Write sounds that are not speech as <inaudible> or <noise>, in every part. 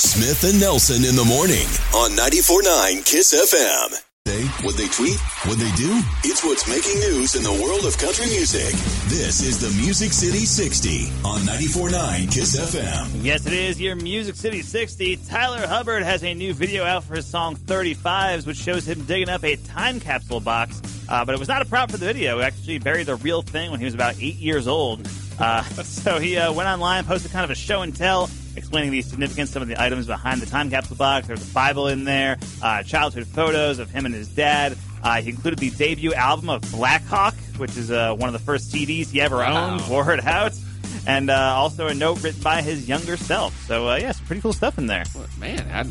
Smith and Nelson in the morning on 94.9 KISS FM. They, what they tweet, what they do, it's what's making news in the world of country music. This is the Music City 60 on 94.9 KISS FM. Yes, it is your Music City 60. Tyler Hubbard has a new video out for his song 35s, which shows him digging up a time capsule box. Uh, but it was not a prop for the video. He actually buried the real thing when he was about eight years old. Uh, <laughs> so he uh, went online, posted kind of a show and tell explaining the significance, some of the items behind the time capsule box. There's a Bible in there, uh, childhood photos of him and his dad. Uh, he included the debut album of Blackhawk, which is uh, one of the first CDs he ever Wow. owned, <laughs> wore it out, and uh, also a note written by his younger self. So, uh, yeah, some pretty cool stuff in there. Man, how,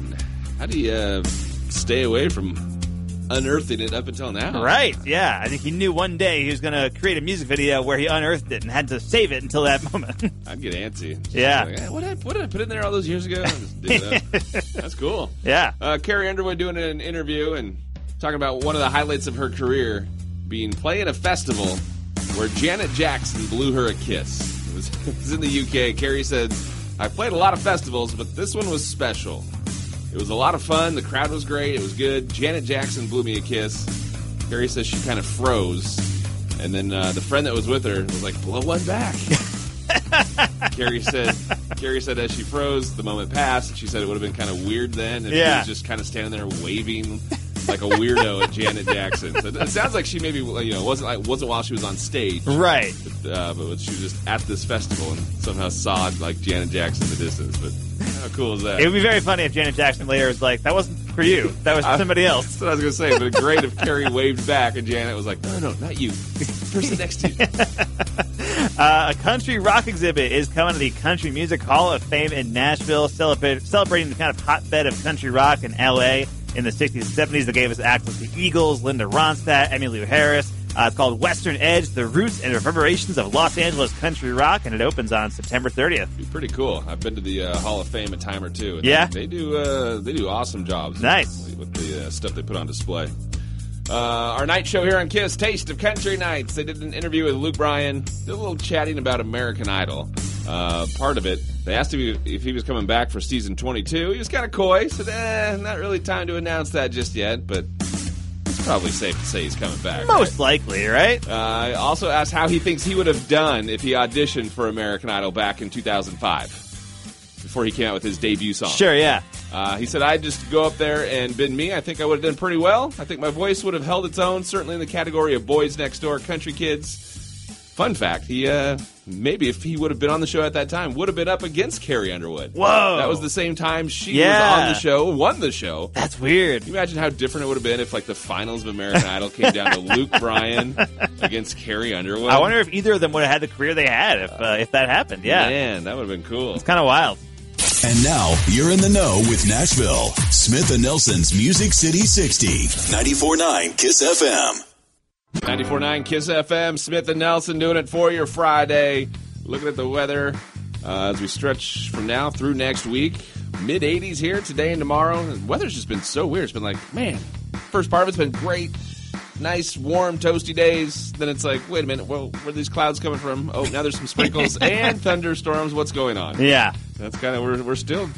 how do you uh, stay away from unearthing it up until now? Right, yeah. I think he knew one day he was going to create a music video where he unearthed it and had to save it until that <laughs> moment. I'd get antsy. Yeah. Like, "Eh, what, did I, what did I put in there all those years ago? Just dig it up. That's cool. yeah. Uh, Carrie Underwood doing an interview and talking about one of the highlights of her career being playing a festival where Janet Jackson blew her a kiss. It was, <laughs> it was in the UK. Carrie said, I played a lot of festivals, but this one was special. It was a lot of fun. The crowd was great. It was good. Janet Jackson blew me a kiss. Carrie says she kind of froze. And then uh, the friend that was with her was like, blow one back. <laughs> Carrie said, Carrie said as she froze, the moment passed. She said it would have been kind of weird then if Yeah. she was just kind of standing there waving like a weirdo at Janet Jackson. So it sounds like she maybe you know wasn't like wasn't while she was on stage, Right. uh, but she was just at this festival and somehow saw like Janet Jackson in the distance. But how cool is that? It would be very funny if Janet Jackson later was like, that wasn't for you. That was for somebody <laughs> else. That's what I was going to say. But great if Carrie waved back and Janet was like, "No, no, not you. Person next to you." <laughs> Uh, a country rock exhibit is coming to the Country Music Hall of Fame in Nashville, celebrating the kind of hotbed of country rock in L.A. in the 60s and 70s. They gave us access to Eagles, Linda Ronstadt, Emmylou Harris. Uh, it's called Western Edge, the roots and reverberations of Los Angeles country rock, and it opens on September 30th. Be pretty cool. I've been to the uh, Hall of Fame a time or two. and Yeah? they do. Uh, they do awesome jobs. Nice. with the uh, stuff they put on display. Uh, our night show here on Kiss, Taste of Country Nights. They did an interview with Luke Bryan. Did a little chatting about American Idol. Uh, part of it, they asked him if he was coming back for season 22. He was kind of coy. Said, "Eh, not really time to announce that just yet, but it's probably safe to say he's coming back." Most likely, right? Uh, I also asked how he thinks he would have done if he auditioned for American Idol back in 2005, before he came out with his debut song. Sure, yeah. Uh, he said, I'd just go up there and been me. I think I would have done pretty well. I think my voice would have held its own, certainly in the category of boys next door, country kids. Fun fact, he, uh, maybe if he would have been on the show at that time, would have been up against Carrie Underwood. Whoa. That was the same time she Yeah. was on the show, won the show. That's weird. Can you imagine how different it would have been if, like, the finals of American Idol came down to Luke Bryan <laughs> against Carrie Underwood? I wonder if either of them would have had the career they had if, uh, if that happened. Yeah. Man, that would have been cool. It's kind of wild. And now you're in the know with Nashville. Smith and Nelson's Music City 60. 94.9 KISS FM. 94.9 KISS FM, Smith and Nelson doing it for your Friday. Looking at the weather uh, as we stretch from now through next week. Mid 80s here today and tomorrow. The weather's just been so weird. It's been like, man, first part of it's been great. Nice, warm, toasty days. Then it's like, wait a minute, well, where are these clouds coming from? Oh, now there's some sprinkles <laughs> and thunderstorms. What's going on? Yeah. That's kind of we're we're still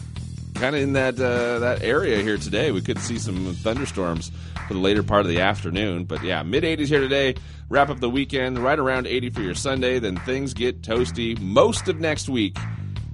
kind of in that uh, that area here today. We could see some thunderstorms for the later part of the afternoon, but yeah, mid 80s here today. Wrap up the weekend right around 80 for your Sunday. Then things get toasty most of next week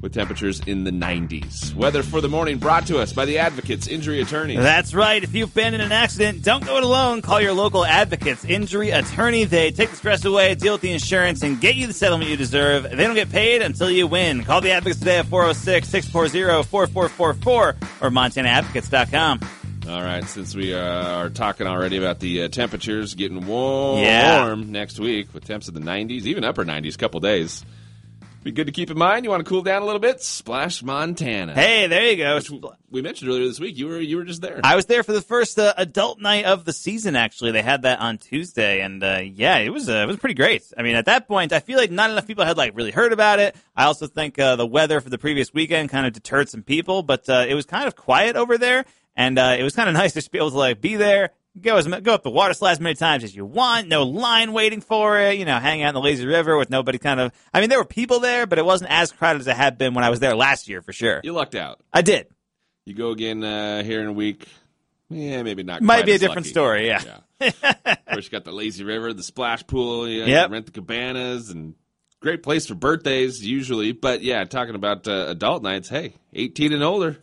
with temperatures in the 90s. Weather for the morning brought to us by the Advocates Injury Attorney. That's right. If you've been in an accident, don't go it alone. Call your local advocates, injury attorney. They take the stress away, deal with the insurance, and get you the settlement you deserve. They don't get paid until you win. Call the advocates today at 406 640 4444 or MontanaAdvocates.com. All right, since we uh, are talking already about the uh, temperatures getting warm Yeah. next week with temps in the 90s, even upper 90s, couple days. Be good to keep in mind. You want to cool down a little bit? Splash Montana. Hey, there you go. Which we mentioned earlier this week. You were you were just there. I was there for the first uh, adult night of the season. Actually, they had that on Tuesday, and uh, yeah, it was uh, it was pretty great. I mean, at that point, I feel like not enough people had like really heard about it. I also think uh, the weather for the previous weekend kind of deterred some people, but uh, it was kind of quiet over there, and uh, it was kind of <laughs> nice to be able to like be there. Go as go up the water slide as many times as you want. No line waiting for it. You know, hang out in the lazy river with nobody kind of. I mean, there were people there, but it wasn't as crowded as it had been when I was there last year for sure. you lucked out. I did. You go again uh, here in a week. Yeah, maybe not. Might be a different lucky. story, yeah. Yeah. of course, you got the lazy river, the splash pool. Yeah. Yep. rent the cabanas, and great place for birthdays usually. But yeah, talking about uh, adult nights. Hey, eighteen and older.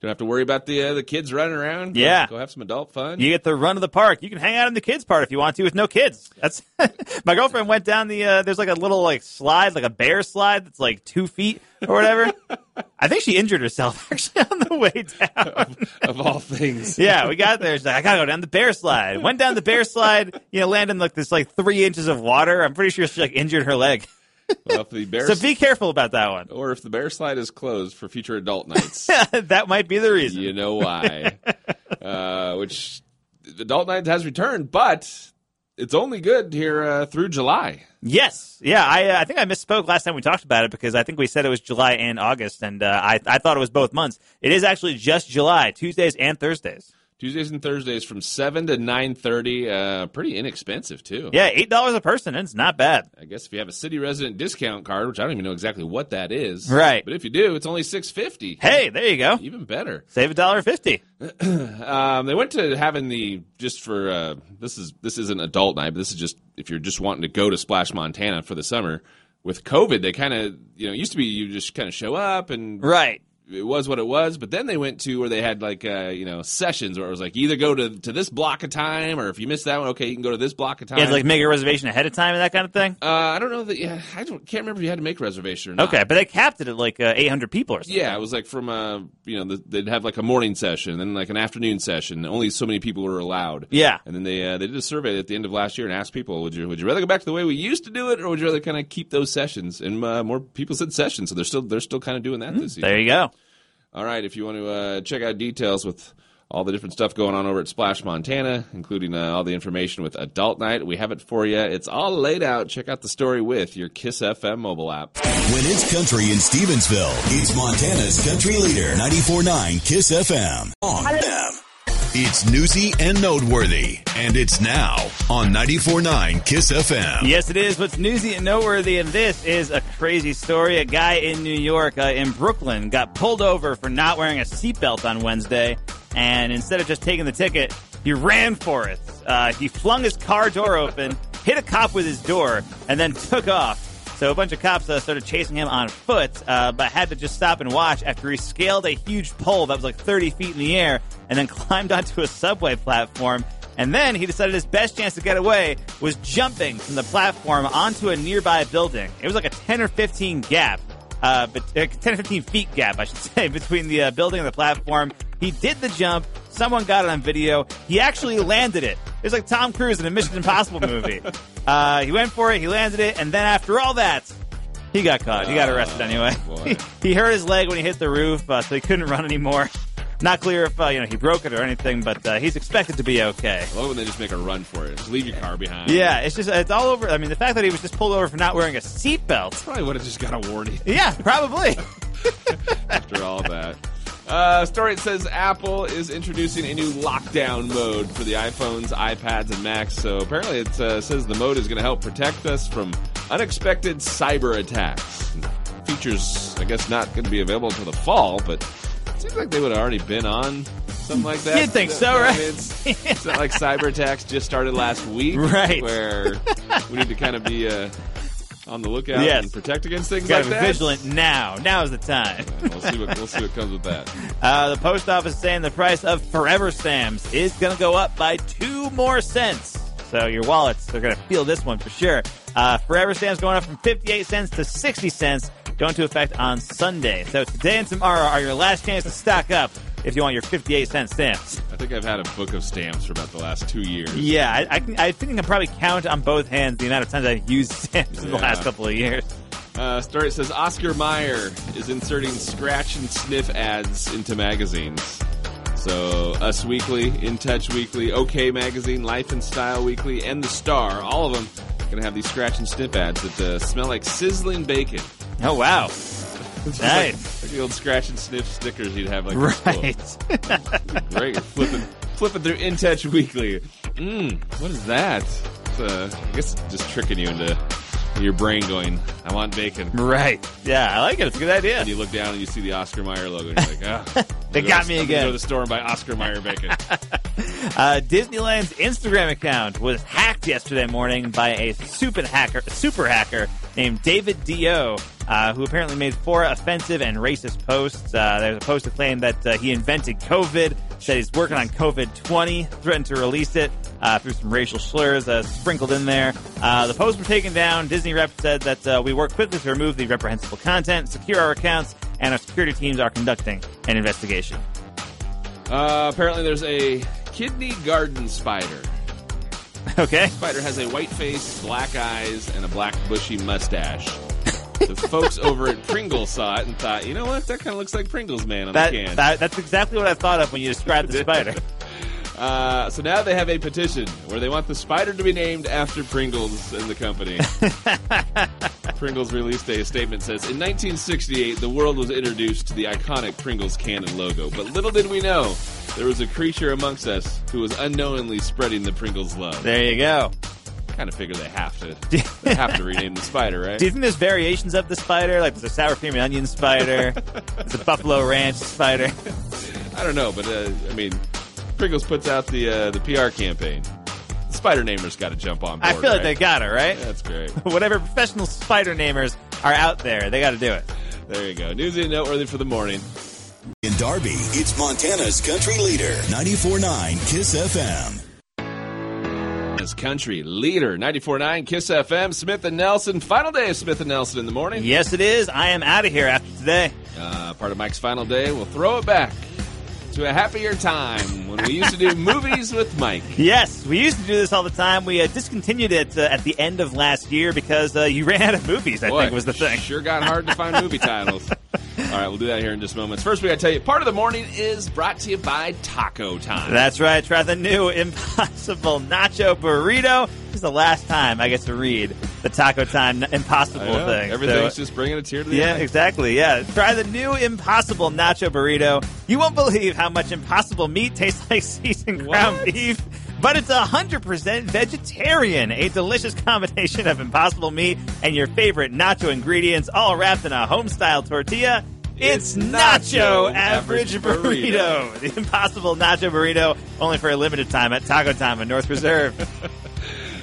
Don't have to worry about the uh, the kids running around. Go- Yeah. go have some adult fun. You get the run of the park. You can hang out in the kids' part if you want to with no kids. That's <laughs> my girlfriend went down the. Uh, there's like a little like slide, like a bear slide that's like two feet or whatever. <laughs> I think she injured herself <laughs> actually on the way down. of all things. yeah, we got there. She's like, I gotta go down the bear slide. Went down the bear slide. You know, landed in like this like three inches of water. I'm pretty sure she like injured her leg. Well, if the bear So be careful about that one. or if the bear slide is closed for future adult nights, <laughs> that might be the reason. you know why. <laughs> uh, which adult nights has returned, but it's only good here uh, through July. Yes, yeah. I uh, I think I misspoke last time we talked about it because I think we said it was July and August, and uh, I I thought it was both months. It is actually just July, Tuesdays and Thursdays. Tuesdays and Thursdays from seven to nine thirty. Uh, pretty inexpensive too. Yeah, eight dollars a person. and It's not bad. I guess if you have a city resident discount card, which I don't even know exactly what that is, Right. But if you do, it's only six fifty. Hey, there you go. even better. Save a dollar fifty. <clears throat> Um, they went to having the just for uh, this is this isn't adult night, but this is just if you're just wanting to go to Splash Montana for the summer. With COVID, they kind of you know it used to be you just kind of show up and Right. It was what it was. But then they went to where they had like uh, you know sessions where it was like either go to to this block of time or if you missed that one, okay, you can go to this block of time. You had to like make a reservation ahead of time and that kind of thing. uh, I don't know that. Yeah, I don't can't remember if you had to make a reservation or not. Okay, but they capped it at like uh, eight hundred people or something. Yeah, it was like from uh, you know, the, they'd have like a morning session, then like an afternoon session. Only so many people were allowed. Yeah. and then they uh, they did a survey at the end of last year and asked people, would you would you rather go back to the way we used to do it, or would you rather kind of keep those sessions? And uh, more people said sessions, so they're still they're still kind of doing that this year. There you go. All right, if you want to uh, check out details with all the different stuff going on over at Splash Montana, including uh, all the information with Adult Night, we have it for you. It's all laid out. Check out the story with your Kiss FM mobile app. When it's country in Stevensville, it's Montana's country leader, 94.9 KISS FM. On FM. It's newsy and noteworthy, and it's now on 94.9 KISS FM. Yes, it is. What's newsy and noteworthy, and this is a crazy story. A guy in New York, uh, in Brooklyn, got pulled over for not wearing a seatbelt on Wednesday, and instead of just taking the ticket, he ran for it. Uh, he flung his car door open, hit a cop with his door, and then took off. So a bunch of cops uh, started chasing him on foot, uh, but had to just stop and watch after he scaled a huge pole that was like 30 feet in the air and then <laughs> climbed onto a subway platform. And then he decided his best chance to get away was jumping from the platform onto a nearby building. It was like a 10 or 15 gap, uh, uh, 10 or 15 feet gap, I should <laughs> say, between the uh, building and the platform. He did the jump. Someone got it on video. He actually landed it. It was like Tom Cruise in a Mission Impossible movie. <laughs> Uh, he went for it. He landed it. And then after all that, he got caught. He got arrested anyway. <laughs> He, he hurt his leg when he hit the roof, uh, so he couldn't run anymore. Not clear if uh, you know he broke it or anything, but uh, he's expected to be okay. I love when they just make a run for it. Just leave your car behind. Yeah, it's just it's all over. I mean, the fact that he was just pulled over for not wearing a seatbelt. Probably would have just got a warning Yeah, probably. <laughs> after all that. Uh, story it says Apple is introducing a new lockdown mode for the iPhones, iPads, and Macs. So apparently it uh, says the mode is going to help protect us from unexpected cyber attacks. Features, I guess, not going to be available until the fall, but it seems like they would have already been on something like that. You'd think so, I mean, right? it's, it's not like cyber attacks just started last week, <laughs> Right. Where we need to kind of be uh, on the lookout Yes. and protect against things like be that. vigilant now. Now is the time. We'll see what we'll see what comes with that. <laughs> Uh, the post office is saying the price of Forever Stamps is going to go up by two more cents. So your wallets, they're going to feel this one for sure. Uh, Forever Stamps going up from 58 cents to 60 cents, going to effect on Sunday. So today and tomorrow are your last chance to stock up if you want your 58 cent stamps. I think I've had a book of stamps for about the last two years. Yeah, I, I, can, I think I can probably count on both hands the amount of times I've used <laughs> stamps in the last couple of years. Uh, story says Oscar Mayer is inserting scratch and sniff ads into magazines. So, Us Weekly, In Touch Weekly, OK Magazine, Life and Style Weekly, and The Star, all of them going to have these scratch and sniff ads that uh, smell like sizzling bacon. Oh, wow. <laughs> Nice. Like the old scratch and sniff stickers you'd have like in school. Right. <laughs> Great. Flipping, flipping through In Touch Weekly. Mmm, what is that? It's, uh, I guess it's just tricking you into your brain going, I want bacon. Right. Yeah, I like it. It's a good idea. And you look down and you see the Oscar Mayer logo, and you're like, <laughs> oh. They got me I'm again. Go to the store and buy Oscar Mayer bacon. <laughs> Uh, Disneyland's Instagram account was hacked yesterday morning by a super hacker, super hacker named David Dio, uh, who apparently made four offensive and racist posts. Uh, there's a post to claim that uh, he invented COVID, said he's working on COVID 20, threatened to release it uh, through some racial slurs uh, sprinkled in there. Uh, the posts were taken down. Disney rep said that we work quickly to remove the reprehensible content, secure our accounts, and our security teams are conducting an investigation. Apparently, there's a Kenyan garden spider. <laughs> Okay. Spider has a white face, black eyes, and a black bushy mustache. the folks <laughs> over at Pringles saw it and thought, you know what? That kind of looks like Pringles Man on That, the can. that that's exactly what I thought of when you described the spider. <laughs> Uh, so now they have a petition where they want the spider to be named after Pringles and the company. <laughs> Pringles released a statement says in 1968 the world was introduced to the iconic Pringles can and logo, but little did we know there was a creature amongst us who was unknowingly spreading the Pringles love. There you go. kind of figure they have to <laughs> they have to rename the spider, right? Do you think there's variations of the spider? Like there's a sour cream and onion spider, <laughs> there's a buffalo ranch spider. I don't know, but uh, I mean, Pringles puts out the uh, the PR campaign. The spider namers got to jump on board. I feel like right? they got it right. That's great. <laughs> Whatever professional spider namers are out there, they got to do it. There you go. Newsy and noteworthy for the morning. In Darby, it's Montana's country leader, 94.9 KISS FM. As country leader, 94.9 KISS FM, Smith and Nelson. Final day of Smith and Nelson in the morning. Yes, it is. I am out of here after today. Uh, part of Mike's final day. We'll throw it back to a happier time when we used to do <laughs> movies with Mike. Yes, we used to do this all the time. We uh, discontinued it uh, at the end of last year because uh, you ran out of movies. I Boy, think was the thing. Sure got hard to find movie titles. <laughs> All right, we'll do that here in just moments. First, we got to tell you, part of the morning is brought to you by Taco Time. That's right. Try the new <laughs> Impossible Nacho Burrito. This is the last time I get to read the Taco Time Impossible know, thing. Everything's So- just bringing a tear to the yeah, eye. Yeah, exactly. Yeah. Try the new Impossible Nacho Burrito. You won't believe how much Impossible meat tastes <laughs> like seasoned ground beef. But it's 100% vegetarian. A delicious combination of impossible meat and your favorite nacho ingredients, all wrapped in a home style tortilla. It's, Nacho Nacho Average burrito. Burrito. The Impossible Nacho Burrito, only for a limited time at Taco Time in North Reserve. <laughs>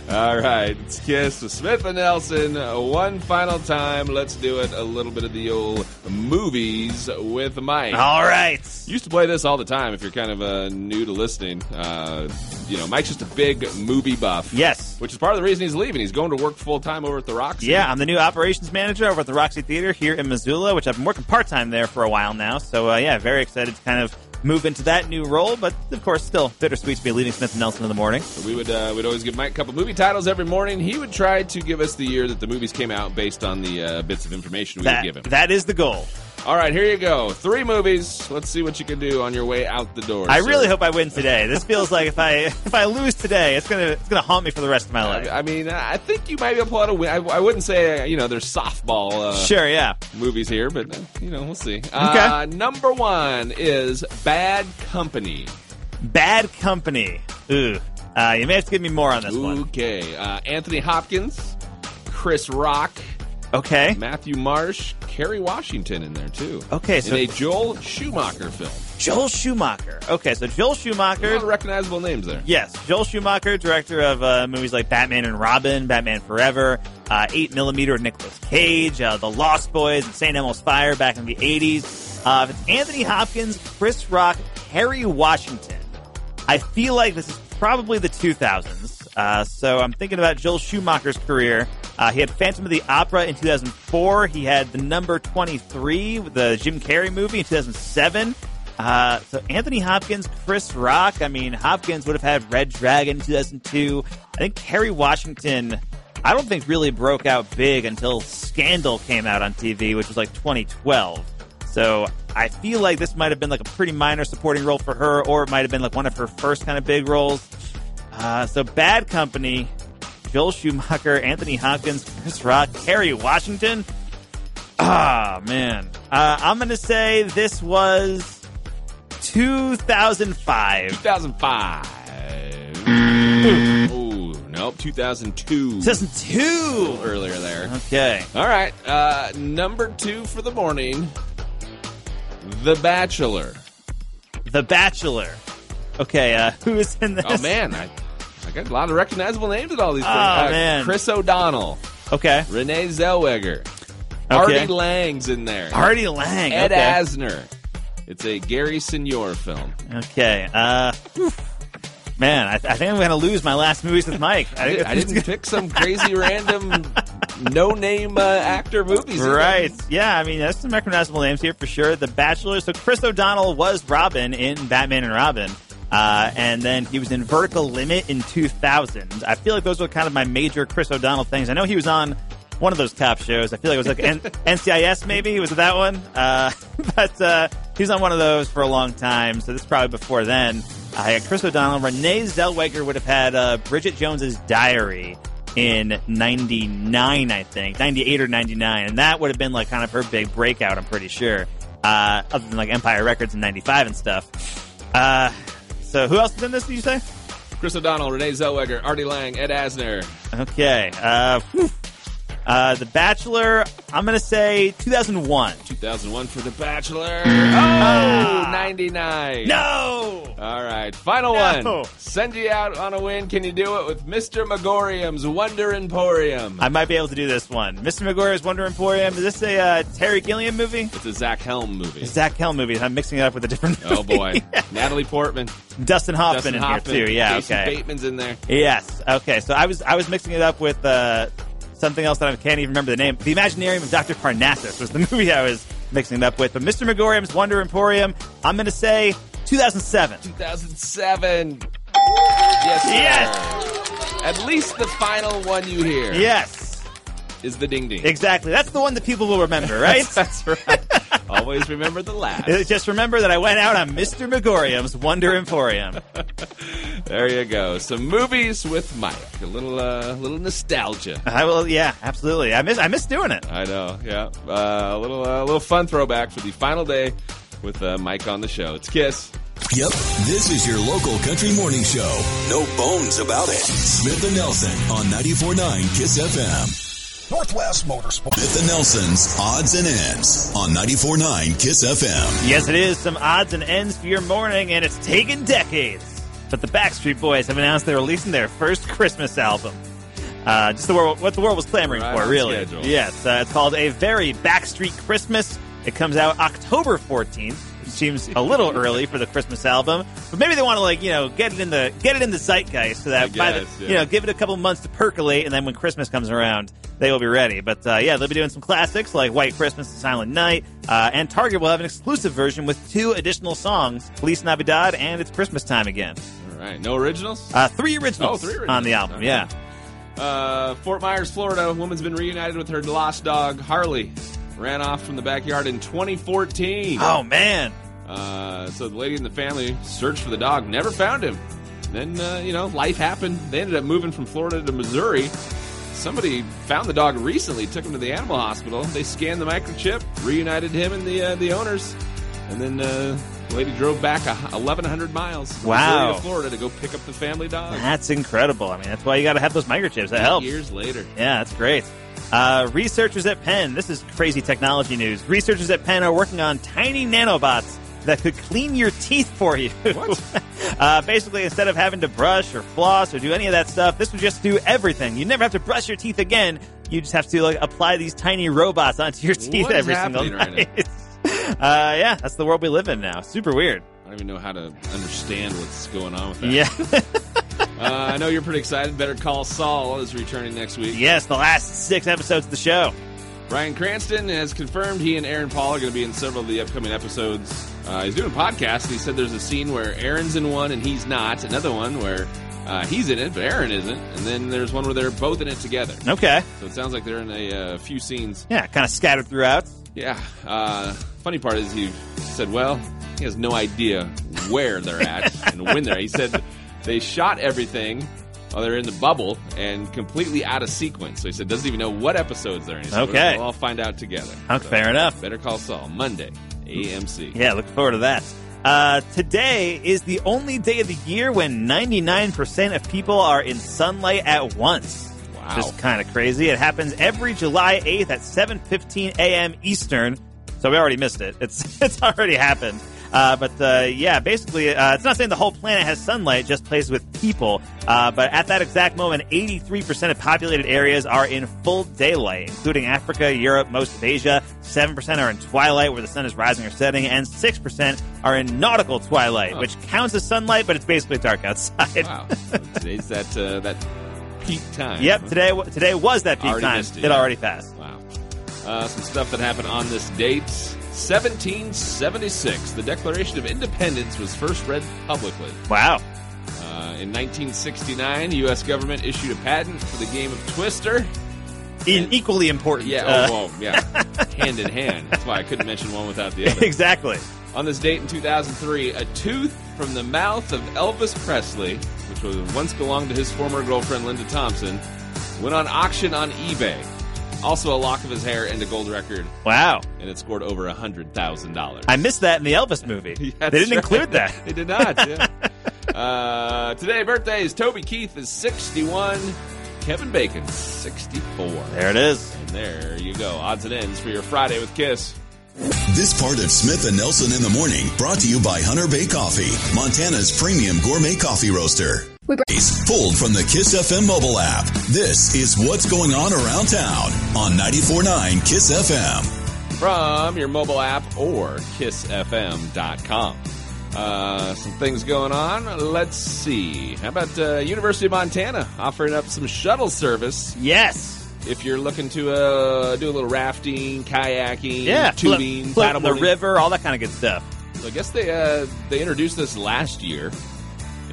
All right, it's Kiss with Smith and Nelson. One final time. Let's do it. A little bit of the old movies with Mike. all right. Used to play this all the time. If you're kind of uh, new to listening, uh, you know Mike's just a big movie buff. Yes. which is part of the reason he's leaving. He's going to work full time over at the Roxy. Yeah, I'm the new operations manager over at the Roxy Theater here in Missoula, which I've been working part time there for a while now. So, uh, yeah, very excited to kind of move into that new role, but of course, still bittersweet to be leaving Smith and Nelson in the morning. We would uh, we'd always give Mike a couple movie titles every morning. He would try to give us the year that the movies came out based on the uh, bits of information we That, would give him. that is the goal. All right, here you go. Three movies. Let's see what you can do on your way out the door. I sir. really hope I win today. This feels like if I if I lose today, it's gonna it's gonna haunt me for the rest of my life. I mean, I think you might be able to pull out a win. I, I wouldn't say uh, you know there's softball uh, Sure, yeah. movies here, but uh, you know we'll see. Uh, number one is Bad Company. Bad Company. Ooh, uh, you may have to give me more on this one. Okay, uh, Anthony Hopkins, Chris Rock, Okay. Matthew Marsh, Kerry Washington in there too. Okay, so- in a Joel Schumacher film. Joel Schumacher. Okay, so Joel A Schumacher. lot of recognizable names there. Yes, Joel Schumacher, director of uh, movies like Batman and Robin, Batman Forever, uh, 8 millimeter Nicolas Cage, uh, The Lost Boys, and St. Elmo's Fire back in the 80s. Uh, it's Anthony Hopkins, Chris Rock, Kerry Washington. I feel like this is probably the 2000s. Uh, so I'm thinking about Joel Schumacher's career. Uh, he had Phantom of the Opera in 2004. He had the number 23, the Jim Carrey movie in 2007. Uh, so Anthony Hopkins, Chris Rock. I mean, Hopkins would have had Red Dragon in 2002. I think Kerry Washington. I don't think really broke out big until Scandal came out on TV, which was like 2012. So I feel like this might have been like a pretty minor supporting role for her, or it might have been like one of her first kind of big roles. Uh, so Bad Company, Joel Schumacher, Anthony Hopkins, Chris Rock, Kerry Washington. Ah man, uh, I'm gonna say this was 2005. 2005. Ooh, Nope, 2002. 2002. earlier there. Okay. All right, uh, number two for the morning. The Bachelor. The Bachelor. Okay, uh, who is in this? Oh man, I, a lot of recognizable names in all these things. Oh, Uh, man. Chris O'Donnell, Okay. Renee Zellweger, Okay. Artie Lange's in there, Artie Lange. Ed okay. Asner. It's a Gary Sinyor film. Okay. Uh, man, I, I think I'm going to lose my last movies with Mike. I, did, I didn't pick some crazy random no-name uh, actor movies. Right. Yeah, I mean, there's some recognizable names here for sure. The Bachelor. So Chris O'Donnell was Robin in Batman and Robin. Uh, and then he was in Vertical Limit in 2000. I feel like those were kind of my major Chris O'Donnell things. I know he was on one of those cop shows. I feel like it was like N- <laughs> NCIS, maybe. He was at that one. Uh, <laughs> but uh, he was on one of those for a long time. So this is probably before then. I had Chris O'Donnell. Renee Zellweger would have had uh, Bridget Jones's Diary in 99, I think. 98 or 99. And that would have been like kind of her big breakout, I'm pretty sure. Uh, other than like Empire Records in 95 and stuff. Uh, so who else is in this, did you say? Chris O'Donnell, Renee Zellweger, Artie Lange, Ed Asner. Okay. Uh, whew. Uh, The Bachelor, I'm going to say 2001. 2001 for The Bachelor. Oh, 99. No! All right, final No. one. Send you out on a win. Can you do it with Mr. Magorium's Wonder Emporium? I might be able to do this one. Mr. Megoria's Wonder Emporium. Is this a uh, Terry Gilliam movie? It's a Zach Helm movie. Zach Helm movie. I'm mixing it up with a different Oh movie. boy, <laughs> Natalie Portman, Dustin Hoffman Dustin in Hoffman, here too. Yeah, Jason okay. Bateman's in there. Yes. Okay. So I was I was mixing it up with uh, something else that I can't even remember the name. The Imaginarium of Dr. Parnassus was the <laughs> movie I was mixing it up with. But Mr. Magorium's Wonder Emporium. I'm going to say 2007. 2007. Yes, sir. Yes! At least the final one you hear Yes. is the ding ding. Exactly. That's the one that people will remember, right? <laughs> That's right. Always remember the last. Uh, Just remember that I went out on Mr. Magorium's Wonder Emporium. <laughs> There you go. Some movies with Mike. A little, uh, little nostalgia. I will. Yeah, absolutely. I miss I miss doing it. I know. Yeah. Uh, a little, uh, little fun throwback for the final day with uh, Mike on the show. It's Kiss. Yep, this is your local country morning show. No bones about it. Smith and Nelson on 94.9 KISS FM. Northwest Motorsports. Smith and Nelson's Odds and Ends on 94.9 KISS FM. Yes, it is some odds and ends for your morning, and it's taken decades. But the Backstreet Boys have announced they're releasing their first Christmas album. Uh, just the world, what the world was clamoring Right for, really. schedule. Yes, uh, it's called A Very Backstreet Christmas. It comes out October 14th. Seems a little early for the Christmas album, but maybe they want to like you know get it in the get it in the zeitgeist so that I by the guess, you know give it a couple months to percolate, and then when Christmas comes around, they will be ready. But uh, yeah, they'll be doing some classics like White Christmas and Silent Night, uh, and Target will have an exclusive version with two additional songs: Feliz Navidad and It's Christmas Time Again. All right. No originals? Uh, three originals, Oh, three originals. on the album. Yeah. Uh, Fort Myers, Florida. A woman's been reunited with her lost dog, Harley. Ran off from the backyard in 2014. Oh man. Uh, so the lady and the family searched for the dog, never found him. Then, uh, you know, life happened. They ended up moving from Florida to Missouri. Somebody found the dog recently, took him to the animal hospital. They scanned the microchip, reunited him and the uh, the owners, and then uh, the lady drove back a, 1,100 miles Wow. To Florida to go pick up the family dog. That's incredible. I mean, that's why you got to have those microchips. That helps. Years later. Yeah, that's great. Uh, researchers at Penn, this is crazy technology news. Researchers at Penn are working on tiny nanobots that could clean your teeth for you. What? <laughs> uh, basically, instead of having to brush or floss or do any of that stuff, this would just do everything. You never have to brush your teeth again. You just have to like apply these tiny robots onto your teeth What every single happening right night. <laughs> uh, yeah, that's the world we live in now. Super weird. I don't even know how to understand what's going on with that. Yeah. <laughs> Uh, I know you're pretty excited. Better Call Saul is returning next week. yes, the last six episodes of the show. Bryan Cranston has confirmed he and Aaron Paul are going to be in several of the upcoming episodes. Uh, he's doing a podcast. And he said there's a scene where Aaron's in one and he's not. Another one where uh, he's in it, but Aaron isn't. And then there's one where they're both in it together. Okay. So it sounds like they're in a uh, few scenes. Yeah, kind of scattered throughout. Yeah. Uh, funny part is he said, well, he has no idea where they're at <laughs> and when they're. He said they shot everything while they're in the bubble and completely out of sequence. So he said doesn't even know what episodes they're in. Said, Okay. We'll all find out together. Oh, fair enough. Better Call Saul Monday, AMC. Yeah, look forward to that. Uh, today is the only day of the year when 99% of people are in sunlight at once. Wow. Just kind of crazy. It happens every July 8th at 7:15 a.m. Eastern. So we already missed it. It's <laughs> it's already happened. Uh, but uh, yeah, basically, uh, it's not saying the whole planet has sunlight, just places with people. Uh, but at that exact moment, 83% of populated areas are in full daylight, including Africa, Europe, most of Asia. 7% are in twilight, where the sun is rising or setting, and 6% are in nautical twilight, Oh. which counts as sunlight, but it's basically dark outside. Wow. Today's that uh, that peak time. Yep, today today was that peak Already time. it, it yeah. already passed. Wow. Uh, some stuff that happened on this date. 1776. The Declaration of Independence was first read publicly. Wow. Uh, in 1969, the U.S. government issued a patent for the game of Twister. In equally important. Yeah, uh, oh, yeah. <laughs> hand in hand. That's why I couldn't mention one without the other. exactly. On this date in 2003, a tooth from the mouth of Elvis Presley, which was once belonged to his former girlfriend Linda Thompson, went on auction on eBay. Also, a lock of his hair and a gold record, Wow. and it scored over a hundred thousand dollars. I missed that in the Elvis movie. <laughs> they didn't include that. <laughs> they did not. Yeah. <laughs> uh, today, birthdays: Toby Keith is 61, Kevin Bacon 64. There it is. And there you go. Odds and ends for your Friday with Kiss. This part of Smith and Nelson in the morning brought to you by Hunter Bay Coffee, Montana's premium gourmet coffee roaster. Pulled from the Kiss FM mobile app. This is what's going on around town on 94.9 Kiss FM. from your mobile app or kissfm.com. Uh, some things going on. Let's see. How about uh, University of Montana offering up some shuttle service Yes. if you're looking to uh, do a little rafting, kayaking, Yeah. tubing, Float- float the paddleboarding. river, all that kind of good stuff. So I guess they uh, they introduced this last year, and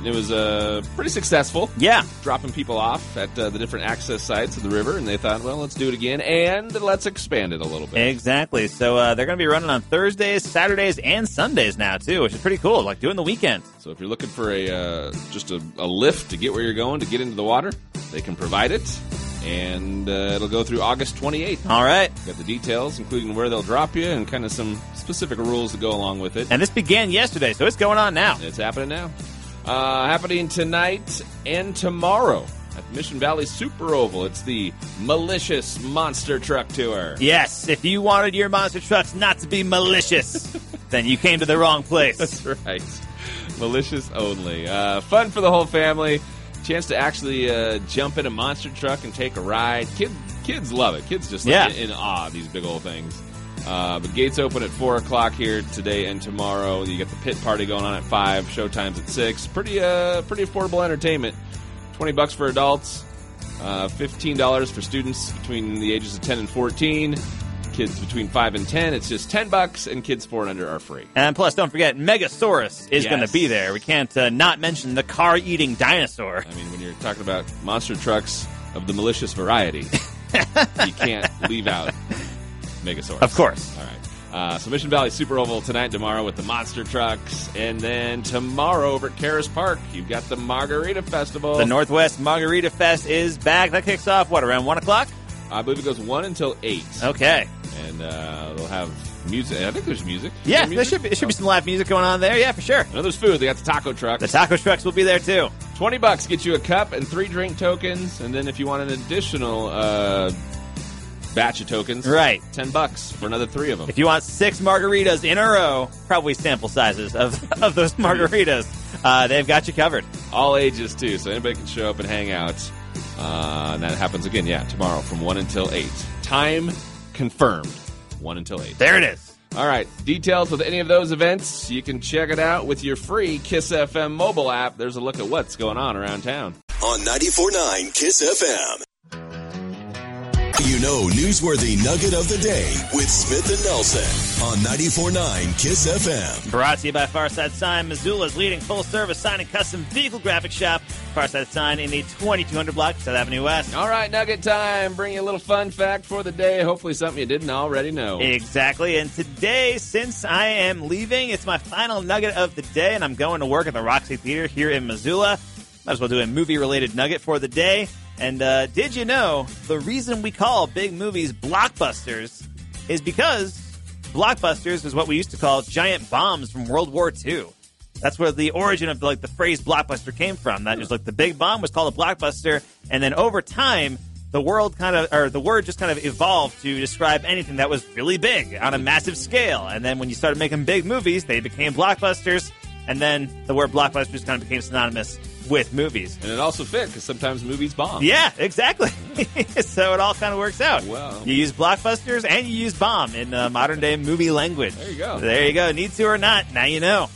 it was uh, pretty successful. Yeah. Dropping people off at uh, the different access sites of the river, and they thought, well, let's do it again, and let's expand it a little bit. Exactly. So uh, they're going to be running on Thursdays, Saturdays, and Sundays now too, which is pretty cool. Like doing the weekend. So if you're looking for a uh, just a, a lift to get where you're going to get into the water, they can provide it, and uh, it'll go through August 28th. All right. Got the details, including where they'll drop you and kind of some specific rules that go along with it. And this began yesterday, so it's going on now. It's happening now. Uh, happening tonight and tomorrow at Mission Valley Super Oval. It's the Malicious Monster Truck Tour. Yes. If you wanted your monster trucks not to be malicious, <laughs> then you came to the wrong place. That's right. Malicious only. Uh, fun for the whole family. Chance to actually uh, jump in a monster truck and take a ride. Kid, kids love it. Kids just like Yeah. in, in awe of these big old things. Uh, but gates open at four o'clock here today and tomorrow. You get the pit party going on at five. Showtimes at six. Pretty, uh, pretty affordable entertainment. Twenty bucks for adults. Uh, Fifteen dollars for students between the ages of ten and fourteen. Kids between five and ten, it's just ten bucks, and kids four and under are free. And plus, don't forget, Megasaurus is Yes. going to be there. We can't uh, not mention the car-eating dinosaur. I mean, when you're talking about monster trucks of the malicious variety, <laughs> you can't leave out Megasaurus. Of course. All right. Uh, so Mission Valley Super Oval tonight, and tomorrow with the monster trucks, and then tomorrow over at Caras Park, you've got the Margarita Festival. The Northwest Margarita Fest is back. That kicks off, what, around 1 o'clock? I believe it goes one until eight, Okay. and uh, they'll have music. I think there's music. Is Yeah, there there should, be, there should be some live music going on there. Yeah, for sure. I know there's food. They got the taco truck. The taco trucks will be there too. 20 bucks gets you a cup and three drink tokens. And then if you want an additional uh, batch of tokens, Right. 10 bucks for another three of them. If you want six margaritas in a row, probably sample sizes of, <laughs> of those margaritas, uh, they've got you covered. All ages, too. So anybody can show up and hang out. Uh, and that happens again, yeah, tomorrow from 1 until 8. Time confirmed 1 until 8. There it is. All right. Details with any of those events, you can check it out with your free Kiss FM mobile app. There's a look at what's going on around town. On 94.9 Kiss FM. You know, newsworthy nugget of the day with Smith and Nelson on 94.9 Kiss FM. Brought to you by Farside Sign, Missoula's leading full-service sign and custom vehicle graphic shop. Farside Sign in the 2200 block, South Avenue West. All right, Nugget time. Bring you a little fun fact for the day. Hopefully, something you didn't already know. Exactly. And today, since I am leaving, it's my final nugget of the day, and I'm going to work at the Roxy Theater here in Missoula. Might as well do a movie related nugget for the day. And uh, did you know the reason we call big movies blockbusters is because blockbusters is what we used to call giant bombs from World War II. That's where the origin of like the phrase blockbuster came from. That was like the big bomb was called a blockbuster, and then over time, the world kind of or the word just kind of evolved to describe anything that was really big on a massive scale. And then when you started making big movies, they became blockbusters, and then the word blockbusters kind of became synonymous with movies. And it also fit because sometimes movies bomb. Yeah, exactly. <laughs> so it all kind of works out. Wow. You use blockbusters and you use bomb in uh, modern day movie language. There you go. There you go. Need to or not, now you know.